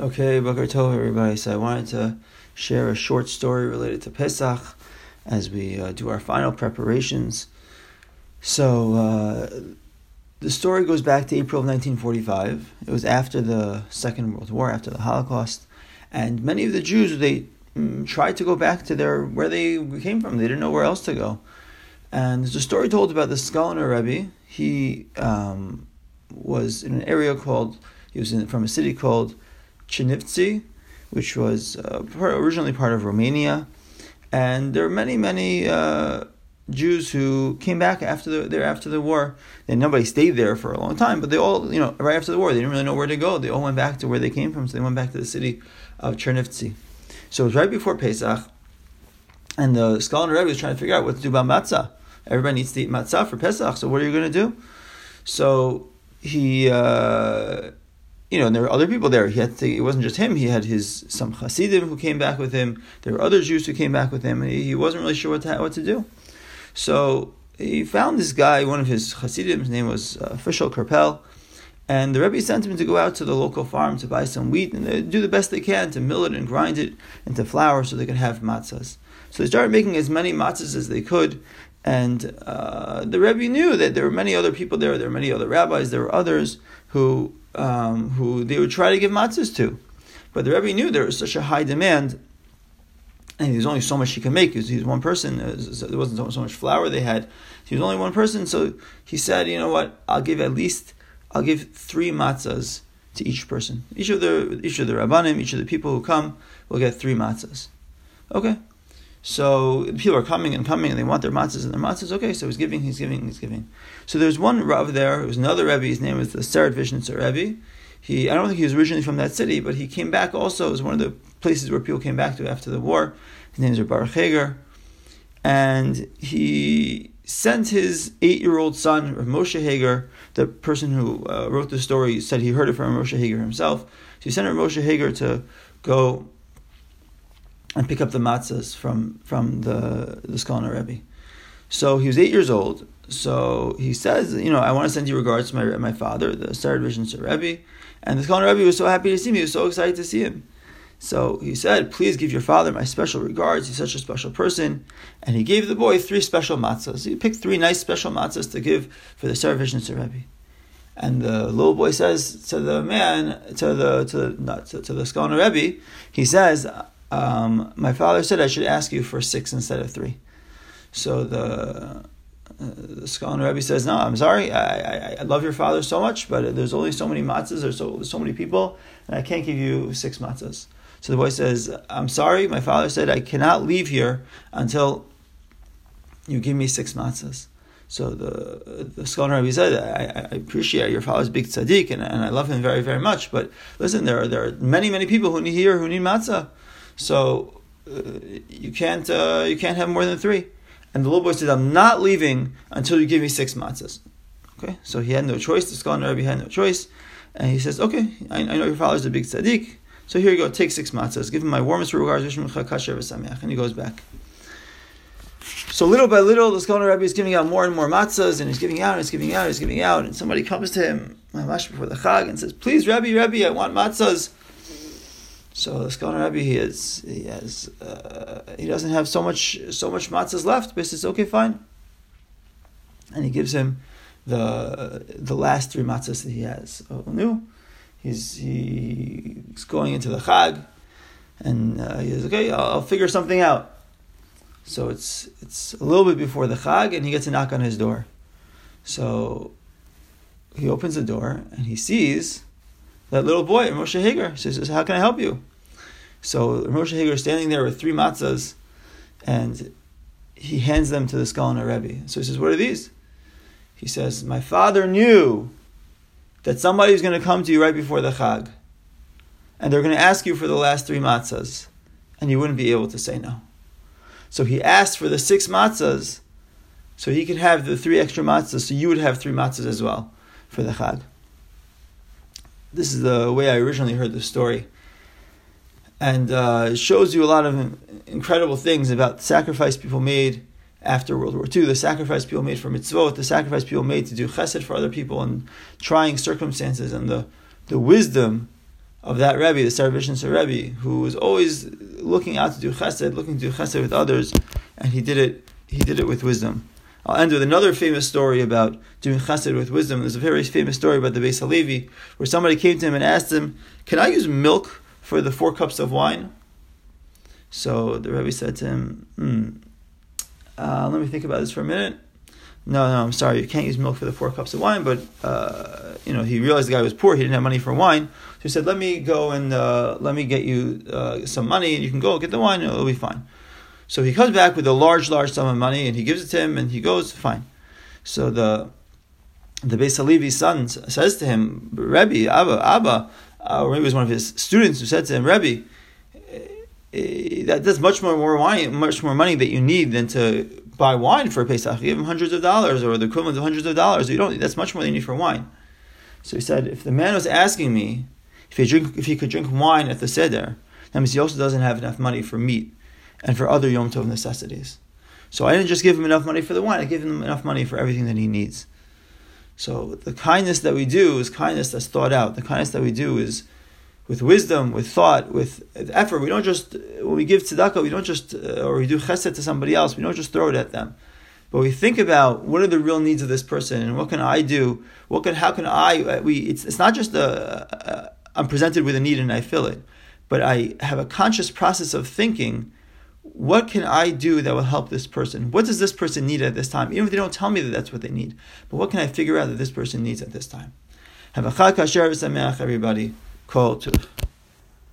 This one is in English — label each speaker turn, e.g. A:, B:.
A: Okay, Boker Tov, everybody. So I wanted to share a short story related to Pesach as we uh, do our final preparations. So uh, the story goes back to April of 1945. It was after the Second World War, after the Holocaust, and many of the Jews they mm, tried to go back to their where they came from. They didn't know where else to go. And there's a story told about the Skolner Rebbe. He um, was in an area called. He was in, from a city called Chernivtsi, which was uh, originally part of Romania, and there are many, many uh, Jews who came back after the there after the war. And nobody stayed there for a long time, but they all, you know, right after the war, they didn't really know where to go. They all went back to where they came from, so they went back to the city of Chernivtsi. So it was right before Pesach, and the Skolner Rebbe was trying to figure out what to do about matzah. Everybody needs to eat matzah for Pesach, so what are you going to do? So he. Uh, you know, and there were other people there. He had to, it wasn't just him. He had his some Hasidim who came back with him. There were other Jews who came back with him. He, he wasn't really sure what to, what to do. So he found this guy, one of his Hasidim. His name was uh, Fishel Kerpel. And the Rebbe sent him to go out to the local farm to buy some wheat and do the best they can to mill it and grind it into flour so they could have matzahs. So they started making as many matzahs as they could. And uh, the Rebbe knew that there were many other people there. There were many other rabbis. There were others who um, who they would try to give matzahs to. But the Rebbe knew there was such a high demand, and there's only so much he could make. He was one person. There wasn't so much flour they had. He was only one person, so he said, "You know what? I'll give at least I'll give three matzahs to each person. Each of the each of the rabbanim, each of the people who come will get three matzahs." Okay. So people are coming and coming, and they want their matzahs and their matzahs. Okay, so he's giving, he's giving, he's giving. So there's one Rav there. It was another Rebbe. His name was the Sered Vishnitzer Rebbe. He, I don't think he was originally from that city, but he came back also. It was one of the places where people came back to after the war. His name is Baruch Hager, and he sent his eight-year-old son, Moshe Hager, the person who uh, wrote the story, said he heard it from Moshe Hager himself. So he sent Moshe Hager to go and pick up the matzahs from from the the Skolner Rebbe. So he was eight years old. So he says, you know, I want to send you regards to my my father, the Sered Vishnitzer Rebbe, and the Skolner Rebbe was so happy to see me. He was so excited to see him. So he said, please give your father my special regards. He's such a special person. And he gave the boy three special matzahs. He picked three nice special matzahs to give for the Sered Vishnitzer Rebbe. And the little boy says to the man, to the to the not to, to the Skolner Rebbe, he says, um, my father said I should ask you for six instead of three. So the, uh, the Skolner Rebbe says, no, I'm sorry, I, I, I, love your father so much, but there's only so many matzahs, there's so, so many people, and I can't give you six matzahs. So the boy says, I'm sorry, my father said I cannot leave here until you give me six matzahs. So the the Skolner Rebbe said, I, I, appreciate your father's big tzaddik, and, and I love him very, very much. But listen, there are, there are many, many people who need here who need matzah. So uh, you can't uh, you can't have more than three. And the little boy said, "I'm not leaving until you give me six matzahs." Okay, so he had no choice. The Skolner Rebbe had no choice, and he says, "Okay, I, I know your father's a big tzaddik, so here you go. Take six matzahs. Give him my warmest regards, and he goes back." So little by little, the Skolner Rebbe is giving out more and more matzahs, and he's giving out, and he's giving out, and he's giving out, and somebody comes to him, before the Chag, and says, "Please, Rebbe, Rebbe, I want matzahs." So the Skolner Rabbi, he has, he has, uh, he doesn't have so much, so much matzahs left. But he says, okay, fine. And he gives him the the last three matzahs that he has. No, he's he's going into the Chag, and uh, he says, okay, I'll, I'll, figure something out. So it's it's a little bit before the Chag, and he gets a knock on his door. So he opens the door and he sees that little boy, Moshe Hager, She says, "How can I help you?" So Moshe Hager is standing there with three matzahs, and he hands them to the Skolner Rebbe. So he says, "What are these?" He says, "My father knew that somebody is going to come to you right before the Chag, and they're going to ask you for the last three matzahs, and you wouldn't be able to say no. So he asked for the six matzahs, so he could have the three extra matzahs, so you would have three matzahs as well for the Chag." This is the way I originally heard the story. And uh, it shows you a lot of incredible things about the sacrifice people made after World War II, the sacrifice people made for mitzvot, the sacrifice people made to do chesed for other people in trying circumstances, and the, the wisdom of that Rebbe, the Starovishn Rebbe, who was always looking out to do chesed, looking to do chesed with others, and he did it. He did it with wisdom. I'll end with another famous story about doing chesed with wisdom. There's a very famous story about the Beis Halevi, where somebody came to him and asked him, "Can I use milk for the four cups of wine?" So the Rebbe said to him, hmm, uh, "Let me think about this for a minute." No, no, I'm sorry, you can't use milk for the four cups of wine. But uh, you know, he realized the guy was poor; he didn't have money for wine. So he said, "Let me go and uh, let me get you uh, some money, and you can go get the wine, it'll be fine." So he comes back with a large, large sum of money, and he gives it to him, and he goes, "Fine." So the the Beis Halevi's son says to him, "Rebbe, Abba, Abba," uh, or maybe it was one of his students who said to him, "Rebbe." Eh, that, that's much more, more wine, much more money that you need than to buy wine for Pesach. You give him hundreds of dollars or the equivalent of hundreds of dollars. You don't. That's much more than you need for wine. So he said, if the man was asking me if he drink, if he could drink wine at the seder, that means he also doesn't have enough money for meat and for other yom tov necessities. So I didn't just give him enough money for the wine; I gave him enough money for everything that he needs. So the kindness that we do is kindness that's thought out. The kindness that we do is with wisdom, with thought, with effort. We don't just when we give tzedakah, we don't just uh, or we do chesed to somebody else. We don't just throw it at them, but we think about what are the real needs of this person and what can I do? What can how can I? Uh, we it's it's not just a, a I'm presented with a need and I fill it, but I have a conscious process of thinking. What can I do that will help this person? What does this person need at this time? Even if they don't tell me that that's what they need, but what can I figure out that this person needs at this time? Have a chag kasher everybody. Kol Tuv.